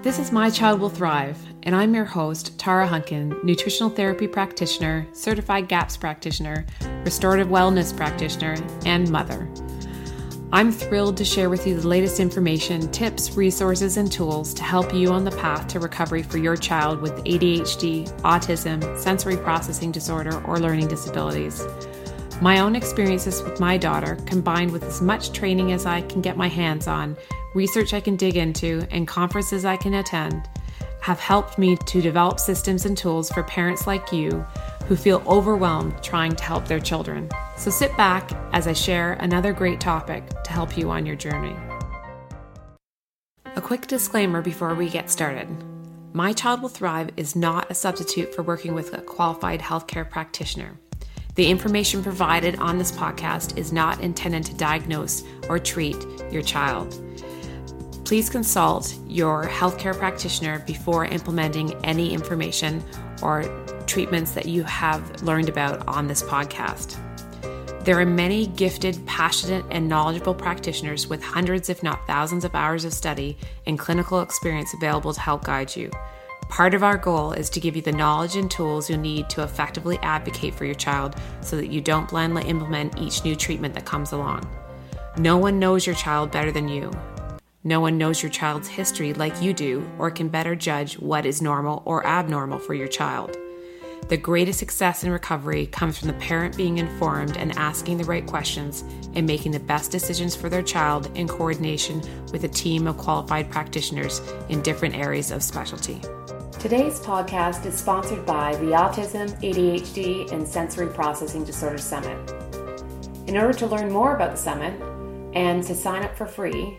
This is My Child Will Thrive, and I'm your host, Tara Hunkin, nutritional therapy practitioner, certified GAPS practitioner, restorative wellness practitioner, and mother. I'm thrilled to share with you the latest information, tips, resources, and tools to help you on the path to recovery for your child with ADHD, autism, sensory processing disorder, or learning disabilities. My own experiences with my daughter, combined with as much training as I can get my hands on, research I can dig into, and conferences I can attend, have helped me to develop systems and tools for parents like you who feel overwhelmed trying to help their children. So sit back as I share another great topic to help you on your journey. A quick disclaimer before we get started. My Child Will Thrive is not a substitute for working with a qualified healthcare practitioner. The information provided on this podcast is not intended to diagnose or treat your child. Please consult your healthcare practitioner before implementing any information or treatments that you have learned about on this podcast. There are many gifted, passionate, and knowledgeable practitioners with hundreds, if not thousands, of hours of study and clinical experience available to help guide you. Part of our goal is to give you the knowledge and tools you'll need to effectively advocate for your child so that you don't blindly implement each new treatment that comes along. No one knows your child better than you, no one knows your child's history like you do or can better judge what is normal or abnormal for your child. The greatest success in recovery comes from the parent being informed and asking the right questions and making the best decisions for their child in coordination with a team of qualified practitioners in different areas of specialty. Today's podcast is sponsored by the Autism, ADHD, and Sensory Processing Disorder Summit. In order to learn more about the summit and to sign up for free,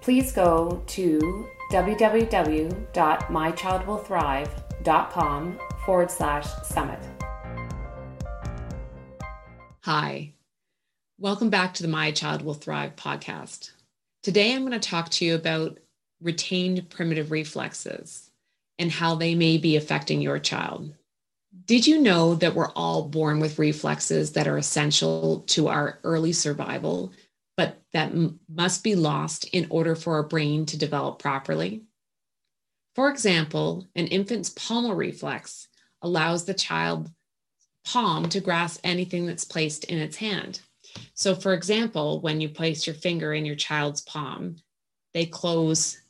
please go to www.mychildwillthrive.com forward slash summit. Hi, welcome back to the My Child Will Thrive podcast. Today I'm going to talk to you about retained primitive reflexes and how they may be affecting your child. Did you know that we're all born with reflexes that are essential to our early survival but that m- must be lost in order for our brain to develop properly. For example, an infant's palmar reflex allows the child palm to grasp anything that's placed in its hand. So, for example, when you place your finger in your child's palm, they close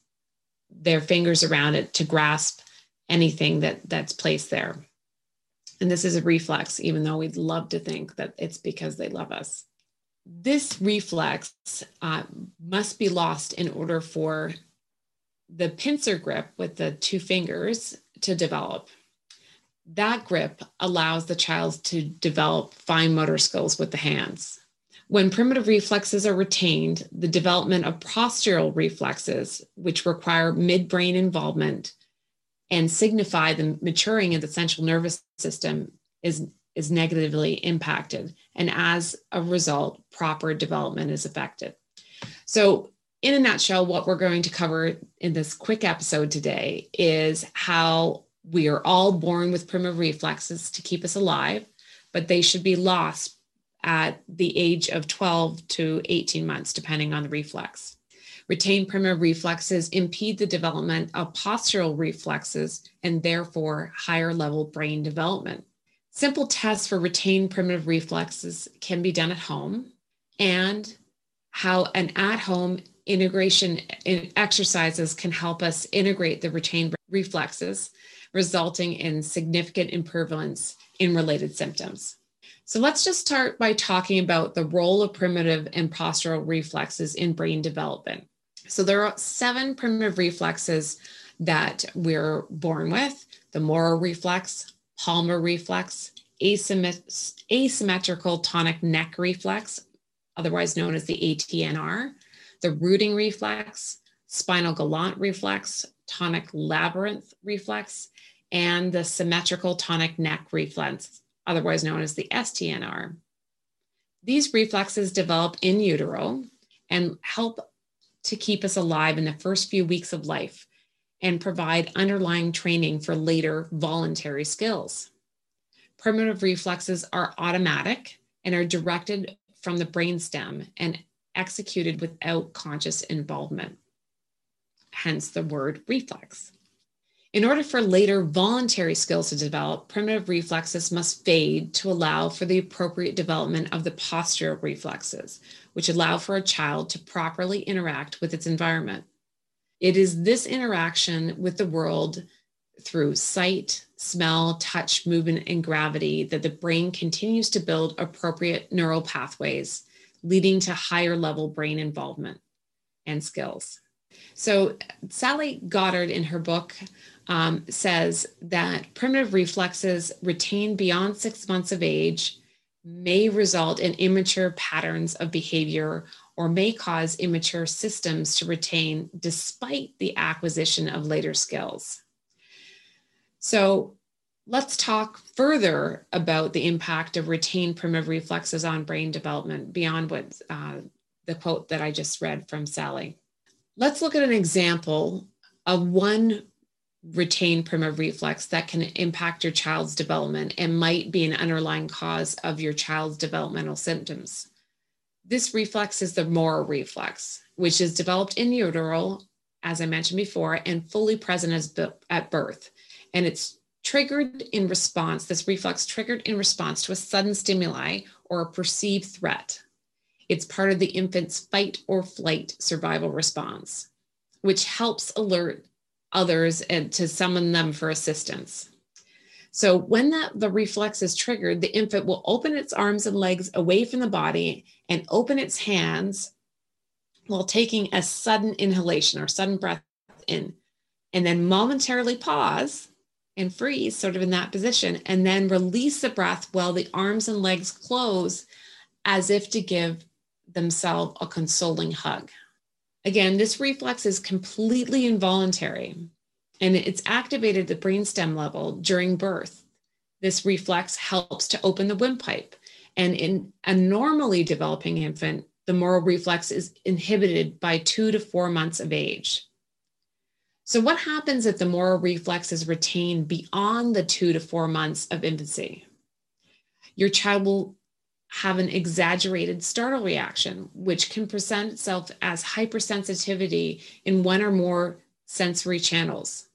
their fingers around it to grasp anything that, that's placed there. And this is a reflex, even though we'd love to think that it's because they love us this reflex uh, must be lost in order for the pincer grip with the two fingers to develop. That grip allows the child to develop fine motor skills with the hands. When primitive reflexes are retained, the development of postural reflexes, which require midbrain involvement and signify the maturing of the central nervous system, is is negatively impacted. And as a result, proper development is affected. So, in a nutshell, what we're going to cover in this quick episode today is how we are all born with primitive reflexes to keep us alive, but they should be lost at the age of 12 to 18 months, depending on the reflex. Retained primitive reflexes impede the development of postural reflexes and therefore higher level brain development. Simple tests for retained primitive reflexes can be done at home, and how an at home integration exercises can help us integrate the retained reflexes, resulting in significant improvements in related symptoms. So let's just start by talking about the role of primitive and postural reflexes in brain development. So there are seven primitive reflexes that we're born with the Moro reflex, palmar reflex, asymmetrical tonic neck reflex, otherwise known as the ATNR, the rooting reflex, spinal galant reflex, tonic labyrinth reflex, and the symmetrical tonic neck reflex, otherwise known as the STNR. These reflexes develop in utero and help to keep us alive in the first few weeks of life and provide underlying training for later voluntary skills. Primitive reflexes are automatic and are directed from the brainstem and executed without conscious involvement. hence the word reflex. In order for later voluntary skills to develop, primitive reflexes must fade to allow for the appropriate development of the postural reflexes, which allow for a child to properly interact with its environment. It is this interaction with the world through sight, smell, touch, movement, and gravity that the brain continues to build appropriate neural pathways, leading to higher level brain involvement and skills. So, Sally Goddard, in her book, um, says that primitive reflexes retained beyond six months of age may result in immature patterns of behavior or may cause immature systems to retain despite the acquisition of later skills. So, let's talk further about the impact of retained primitive reflexes on brain development beyond what uh, the quote that I just read from Sally. Let's look at an example of one retained primitive reflex that can impact your child's development and might be an underlying cause of your child's developmental symptoms. This reflex is the Moro reflex, which is developed in utero, as I mentioned before, and fully present as at birth. And it's triggered in response, this reflex triggered in response to a sudden stimuli or a perceived threat. It's part of the infant's fight or flight survival response, which helps alert others and to summon them for assistance. So when that the reflex is triggered, the infant will open its arms and legs away from the body and open its hands while taking a sudden inhalation or sudden breath in, and then momentarily pause and freeze, sort of in that position, and then release the breath while the arms and legs close as if to give themselves a consoling hug. Again, this reflex is completely involuntary and it's activated at the brainstem level during birth. This reflex helps to open the windpipe. And in a normally developing infant, the Moro reflex is inhibited by two to four months of age. So, what happens if the Moro reflex is retained beyond the two to four months of infancy? Your child will have an exaggerated startle reaction, which can present itself as hypersensitivity in one or more sensory channels.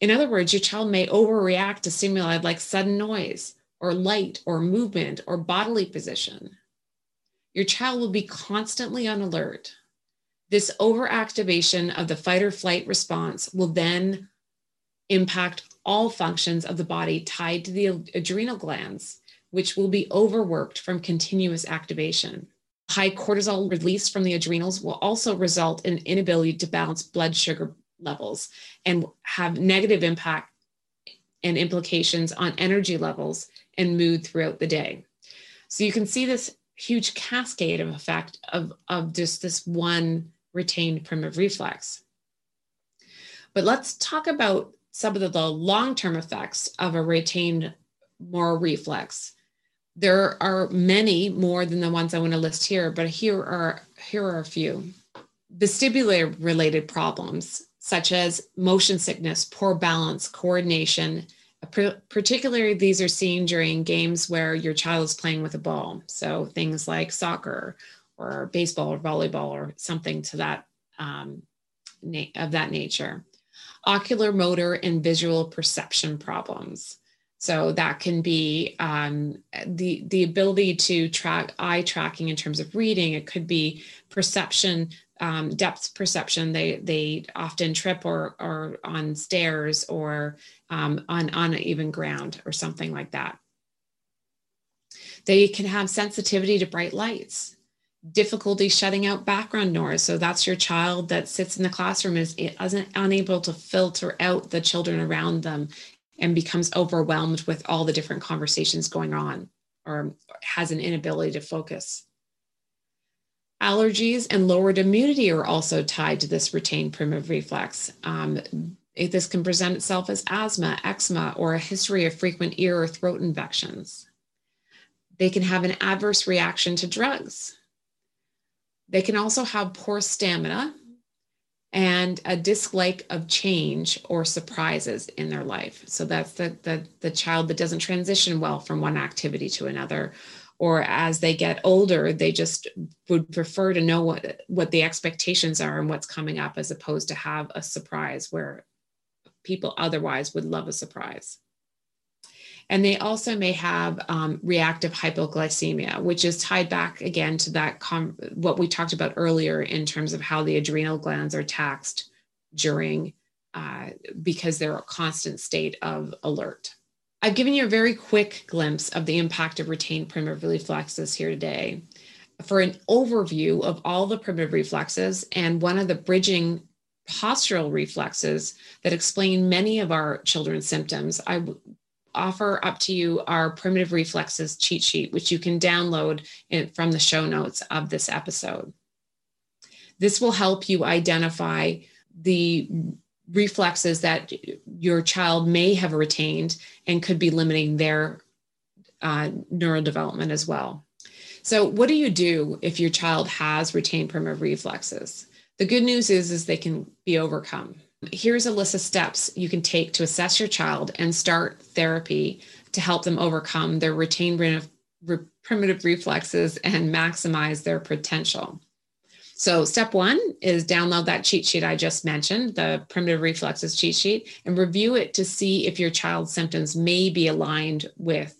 In other words, your child may overreact to stimuli like sudden noise or light or movement or bodily position. Your child will be constantly on alert. This overactivation of the fight or flight response will then impact all functions of the body tied to the adrenal glands which will be overworked from continuous activation. High cortisol release from the adrenals will also result in inability to balance blood sugar levels and have negative impact and implications on energy levels and mood throughout the day. So you can see this huge cascade of effect of, of just this one retained primitive reflex. But let's talk about some of the, the long-term effects of a retained Moro reflex there are many more than the ones I want to list here, but here are here are a few. Vestibular related problems such as motion sickness, poor balance, coordination. Particularly, these are seen during games where your child is playing with a ball. So things like soccer or baseball or volleyball or something to that um, of that nature. Ocular, motor, and visual perception problems so that can be um, the the ability to track eye tracking in terms of reading. It could be perception, um, depth perception. They they often trip or or on stairs or um, on uneven ground or something like that. They can have sensitivity to bright lights difficulty shutting out background noise. So that's your child that sits in the classroom is, is unable to filter out the children around them and becomes overwhelmed with all the different conversations going on or has an inability to focus. Allergies and lowered immunity are also tied to this retained primitive reflex. Um, this can present itself as asthma, eczema, or a history of frequent ear or throat infections. They can have an adverse reaction to drugs. They can also have poor stamina, and a dislike of change or surprises in their life. So that's the, the, the child that doesn't transition well from one activity to another, or as they get older they just would prefer to know what what the expectations are and what's coming up as opposed to have a surprise where people otherwise would love a surprise and they also may have um, reactive hypoglycemia, which is tied back again to that com- what we talked about earlier in terms of how the adrenal glands are taxed during uh, because they're a constant state of alert. I've given you a very quick glimpse of the impact of retained primitive reflexes here today. For an overview of all the primitive reflexes and one of the bridging postural reflexes that explain many of our children's symptoms, I offer up to you our primitive reflexes cheat sheet, which you can download in, from the show notes of this episode. This will help you identify the reflexes that your child may have retained and could be limiting their uh, neurodevelopment as well. So, what do you do if your child has retained primitive reflexes? The good news is, is they can be overcome. Here's a list of steps you can take to assess your child and start therapy to help them overcome their retained primitive reflexes and maximize their potential. So, step one is download that cheat sheet I just mentioned, the primitive reflexes cheat sheet, and review it to see if your child's symptoms may be aligned with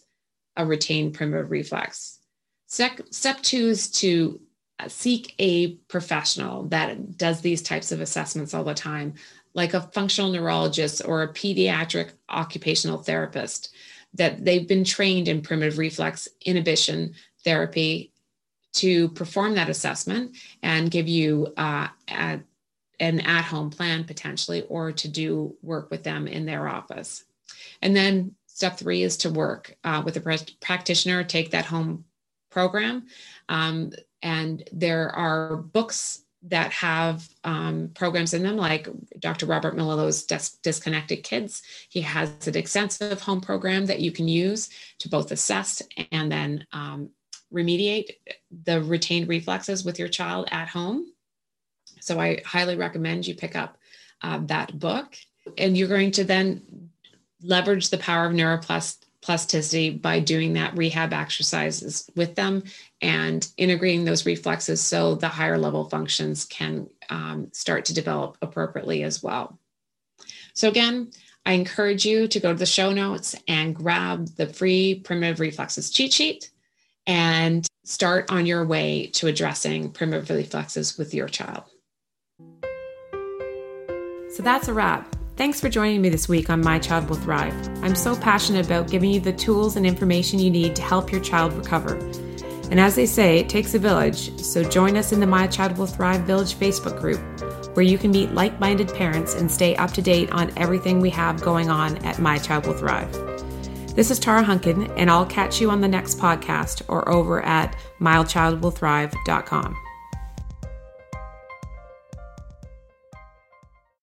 a retained primitive reflex. Step, two is to seek a professional that does these types of assessments all the time, like a functional neurologist or a pediatric occupational therapist, that they've been trained in primitive reflex inhibition therapy to perform that assessment and give you uh, an at home plan potentially, or to do work with them in their office. And then step three is to work uh, with a practitioner, take that home program. Um, and there are books that have um, programs in them, like Dr. Robert Melillo's Dis- Disconnected Kids. He has an extensive home program that you can use to both assess and then um, remediate the retained reflexes with your child at home. So I highly recommend you pick up uh, that book. And you're going to then leverage the power of neuroplasticity by doing that rehab exercises with them and integrating those reflexes so the higher level functions can um, start to develop appropriately as well. So, again, I encourage you to go to the show notes and grab the free primitive reflexes cheat sheet and start on your way to addressing primitive reflexes with your child. So that's a wrap. Thanks for joining me this week on My Child Will Thrive. I'm so passionate about giving you the tools and information you need to help your child recover. And as they say, it takes a village, so join us in the My Child Will Thrive Village Facebook group, where you can meet like minded parents and stay up to date on everything we have going on at My Child Will Thrive. This is Tara Hunkin, and I'll catch you on the next podcast or over at mychildwillthrive.com.